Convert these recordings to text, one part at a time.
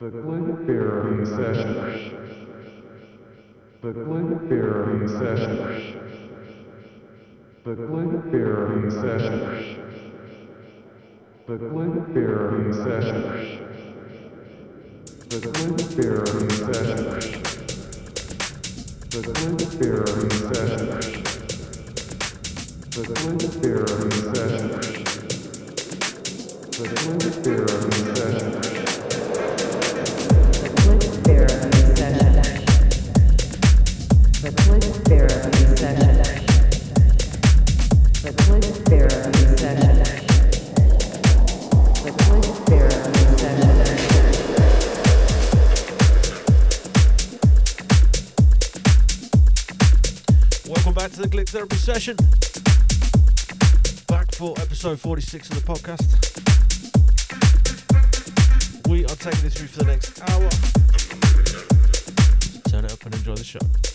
The Glen Barry Session. The Glen Barry Session. The Glen Barry Session. The Glen Barry Session. The Glen Barry Session. The Glen Barry Session. The Glenn Barry session. Back for episode 46 of the podcast. We are taking this through for the next hour. Turn it up and enjoy the show.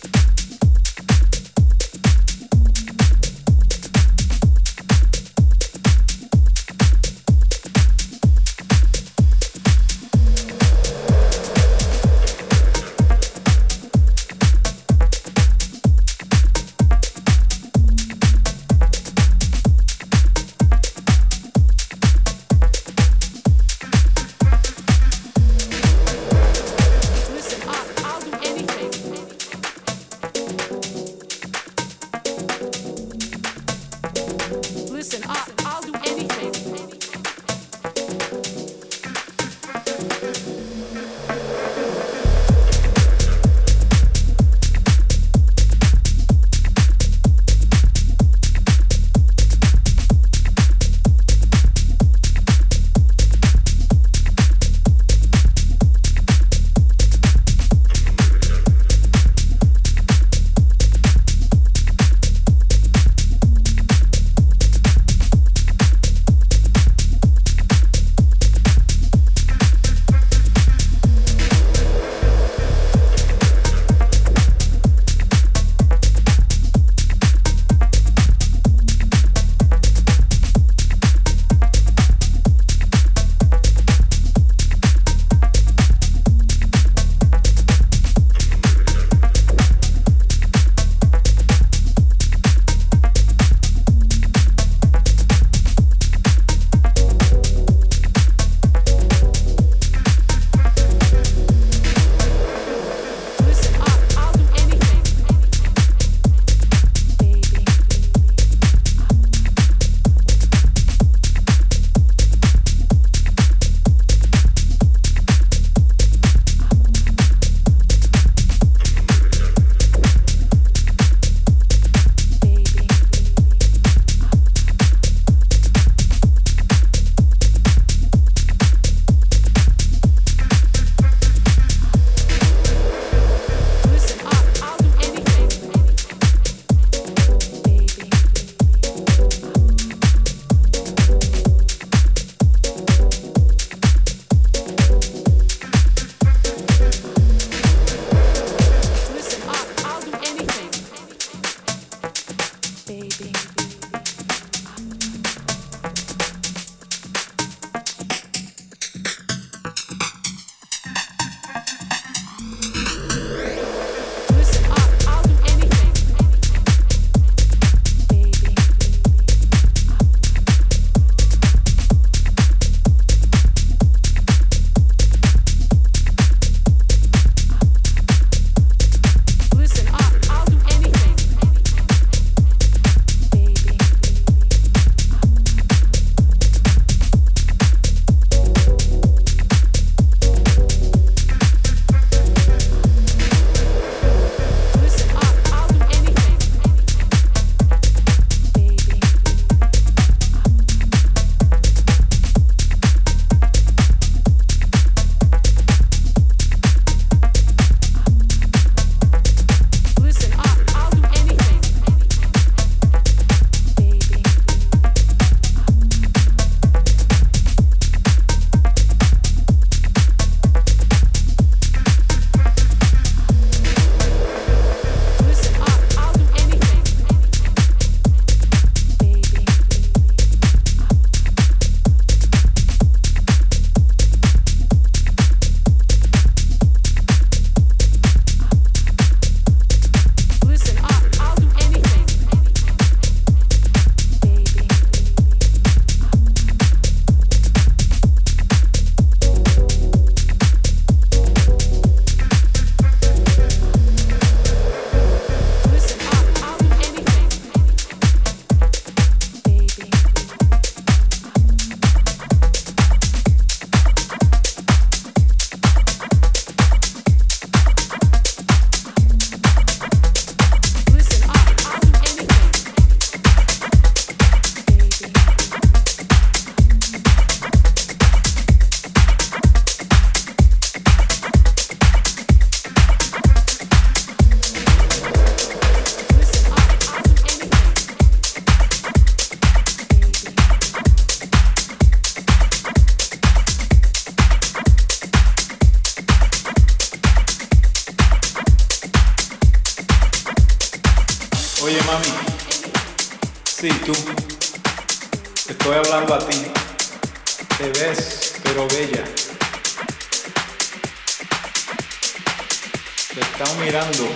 Te ves, pero bella. Te están mirando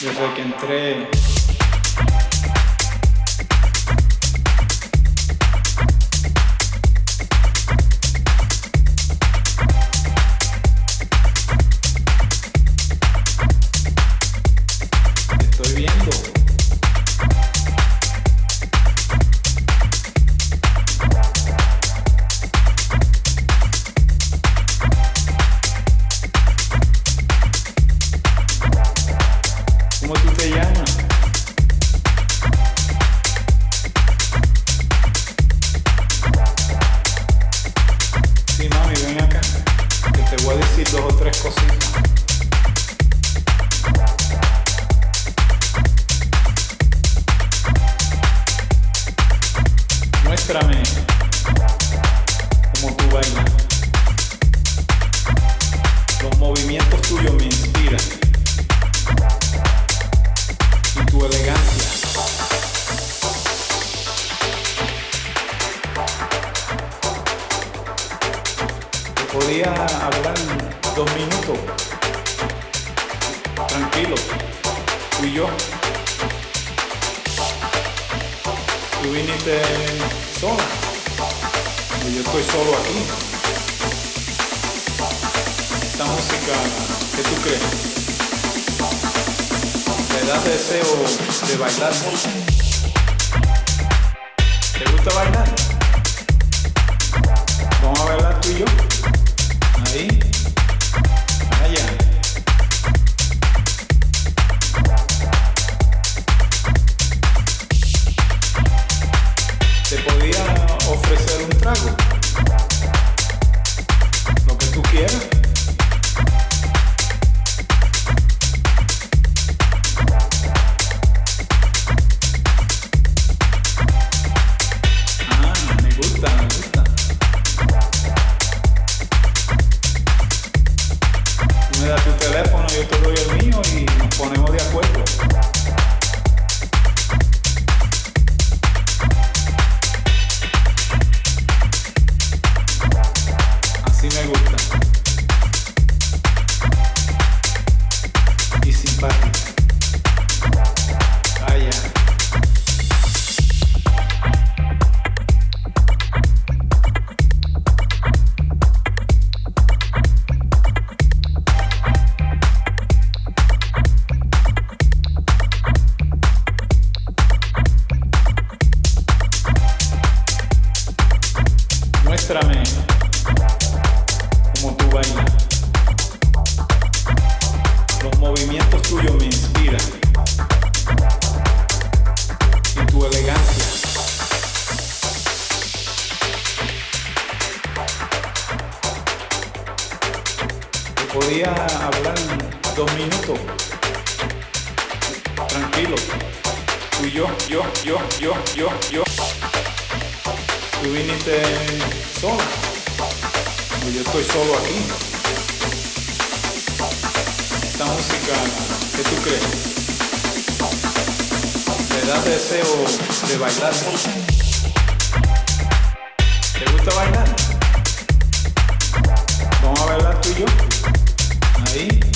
desde que entré gana. ¿Qué tú crees? ¿Te das deseo de bailar? ¿Te gusta bailar? Vamos a bailar tú y yo. Ahí. yo estoy solo aquí. Esta música, ¿qué tú crees? ¿Te da deseo de bailar? ¿Te gusta bailar? Vamos a bailar tú y yo. Ahí.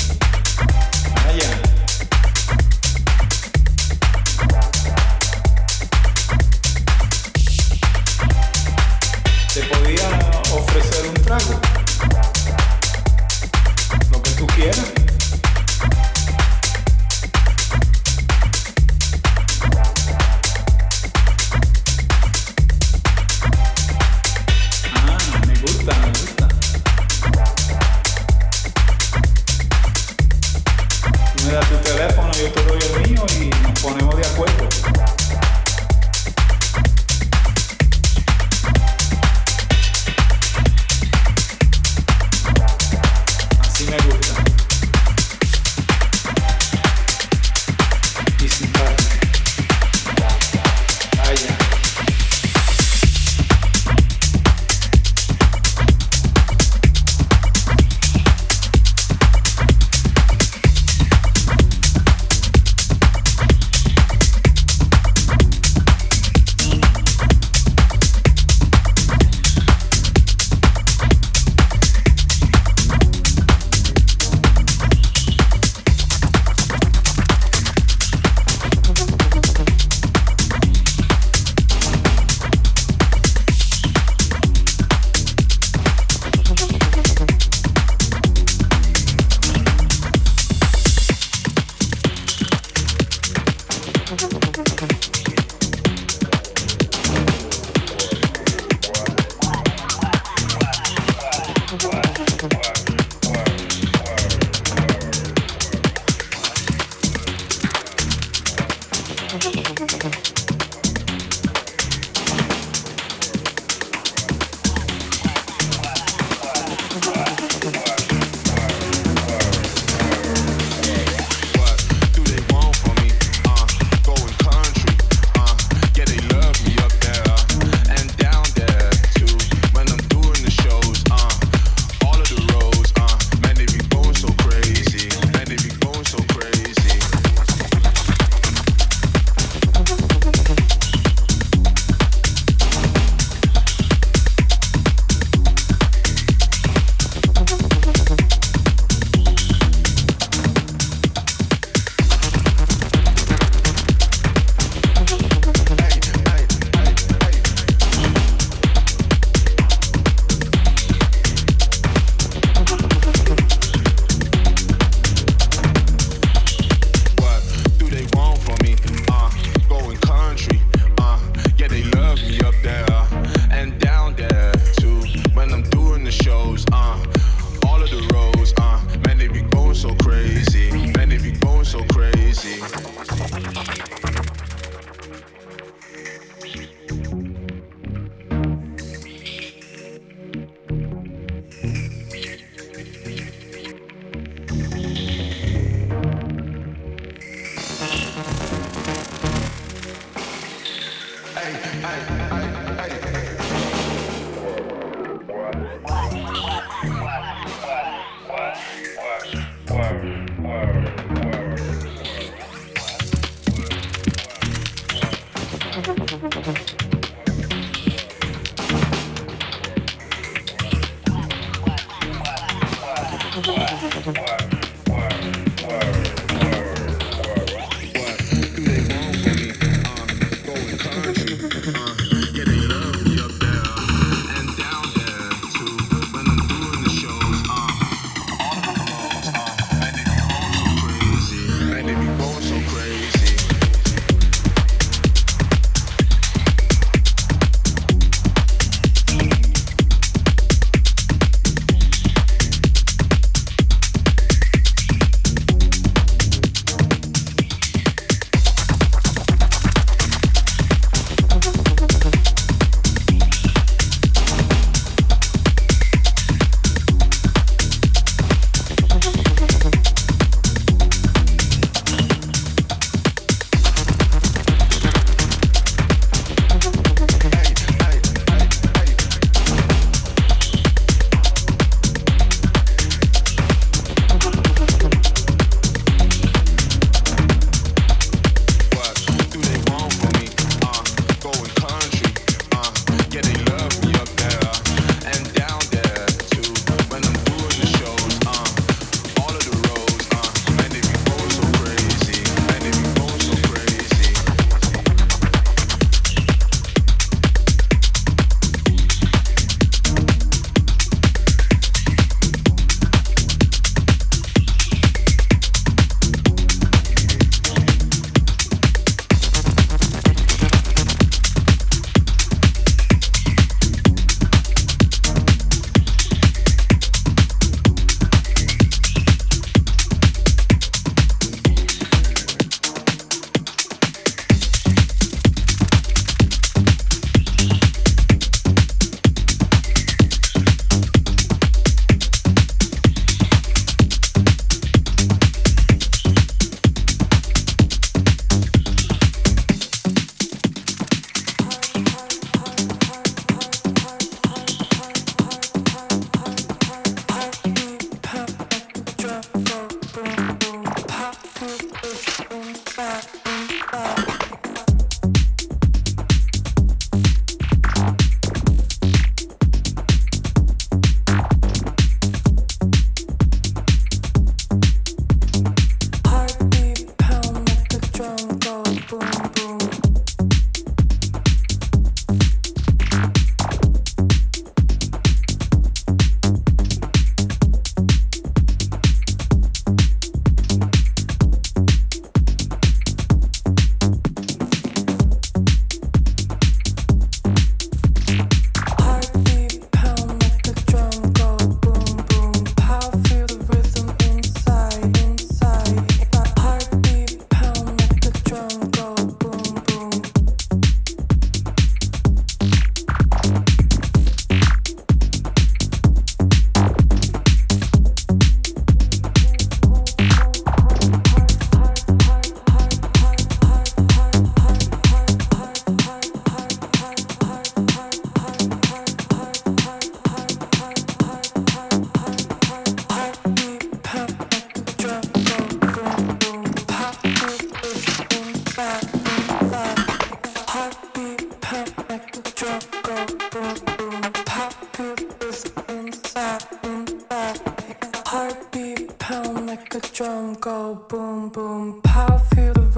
Inside,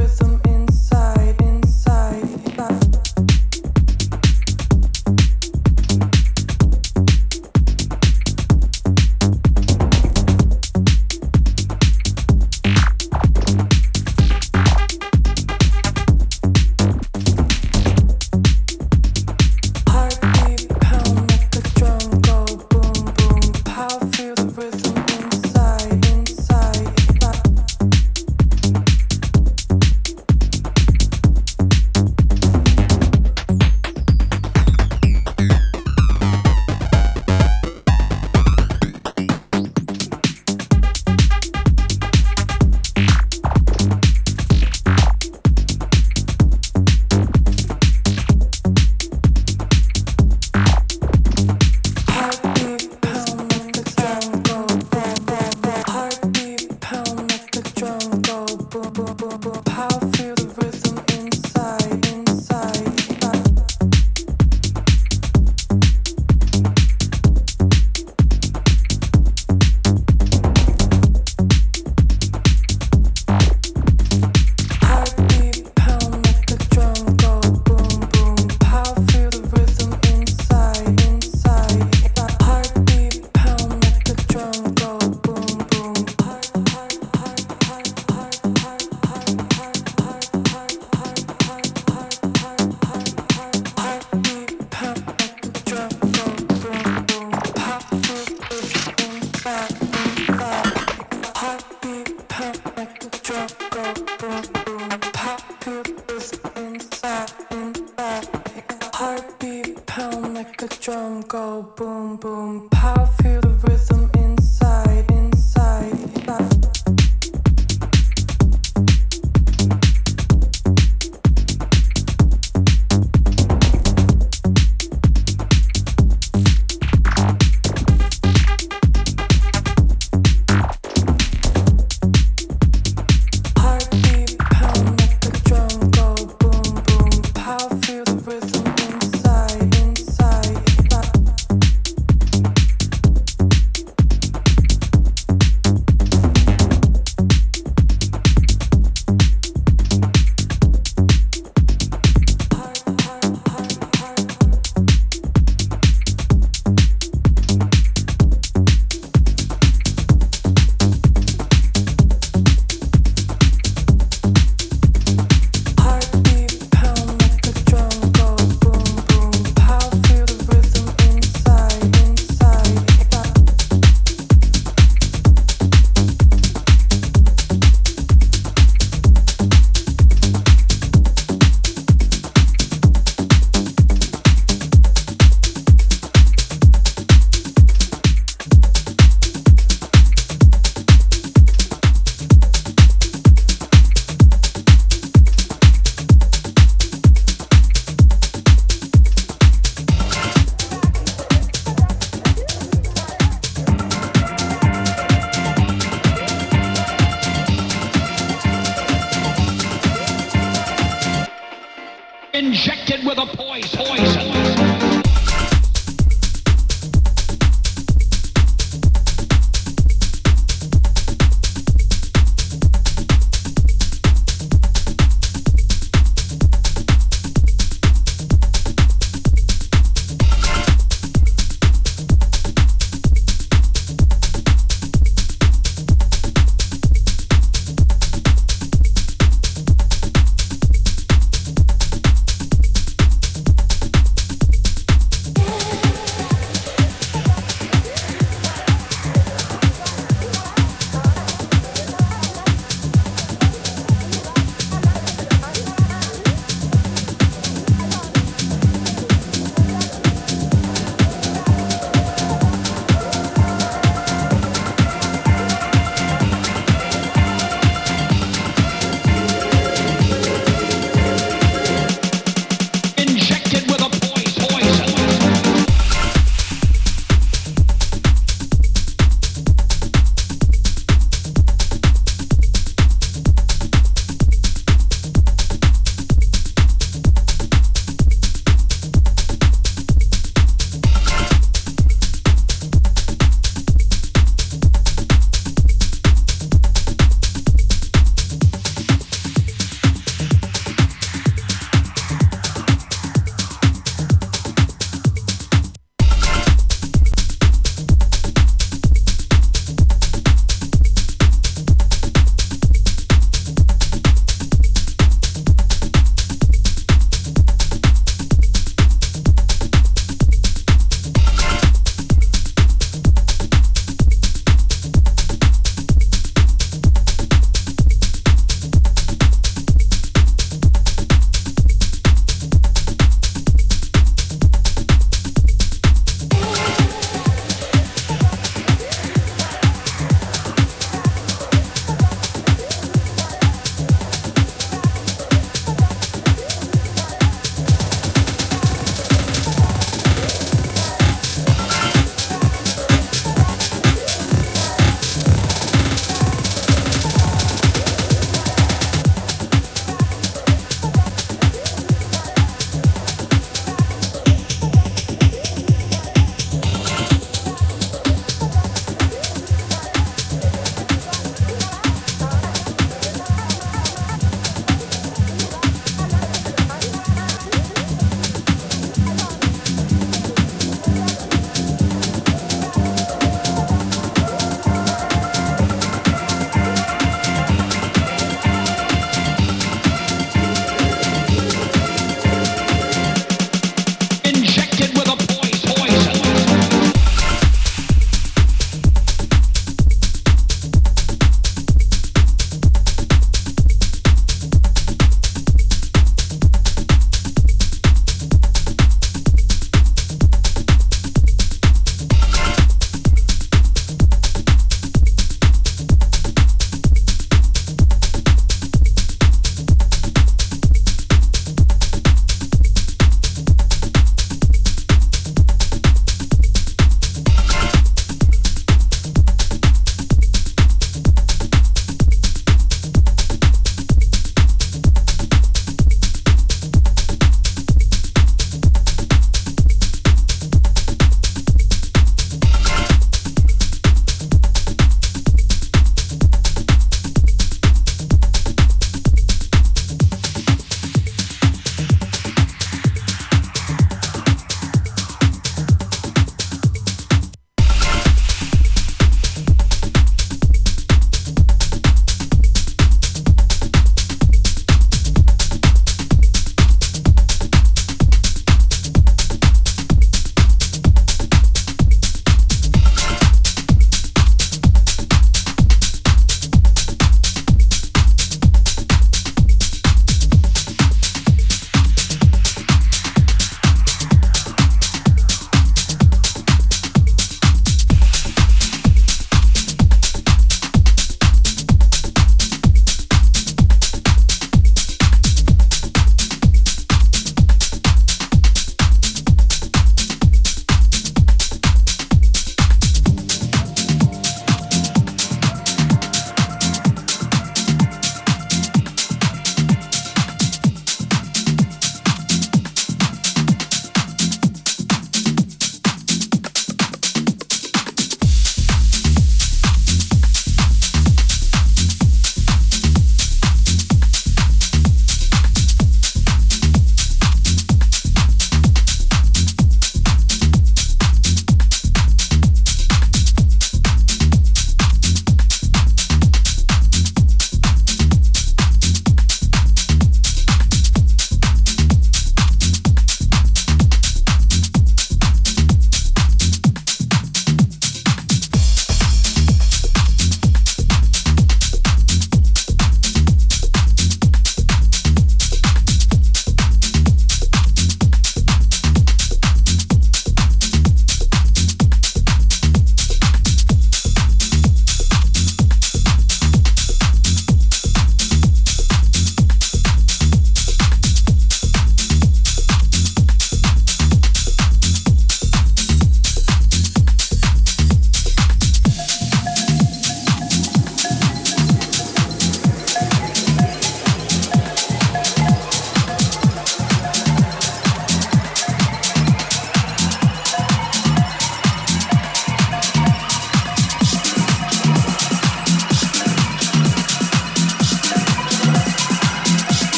inside. drum go boom boom. Pow feel the rhythm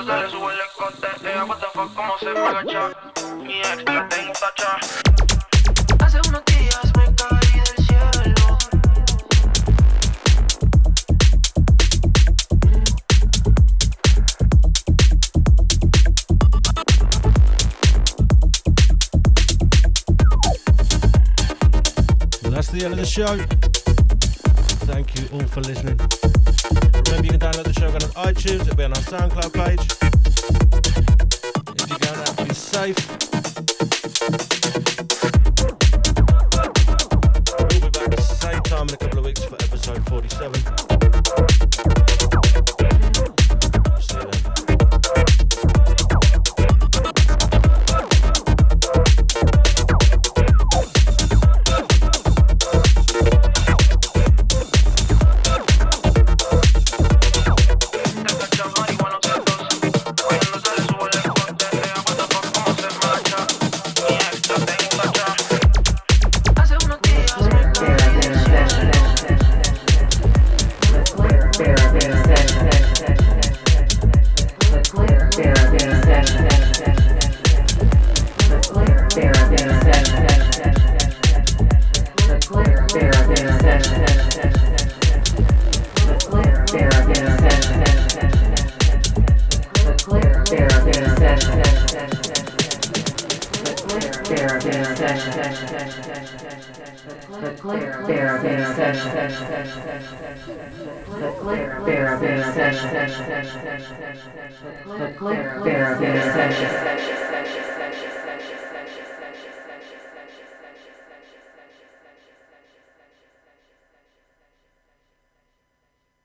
oyendo se le sube what the fuck, cómo se agacha, mi ex la tengo tacha. Hace unos días me caí del cielo. That's the end of the show. Thank you all for listening. Remember, you can download the show on iTunes. It'll be on our SoundCloud page. If you're going out, be safe.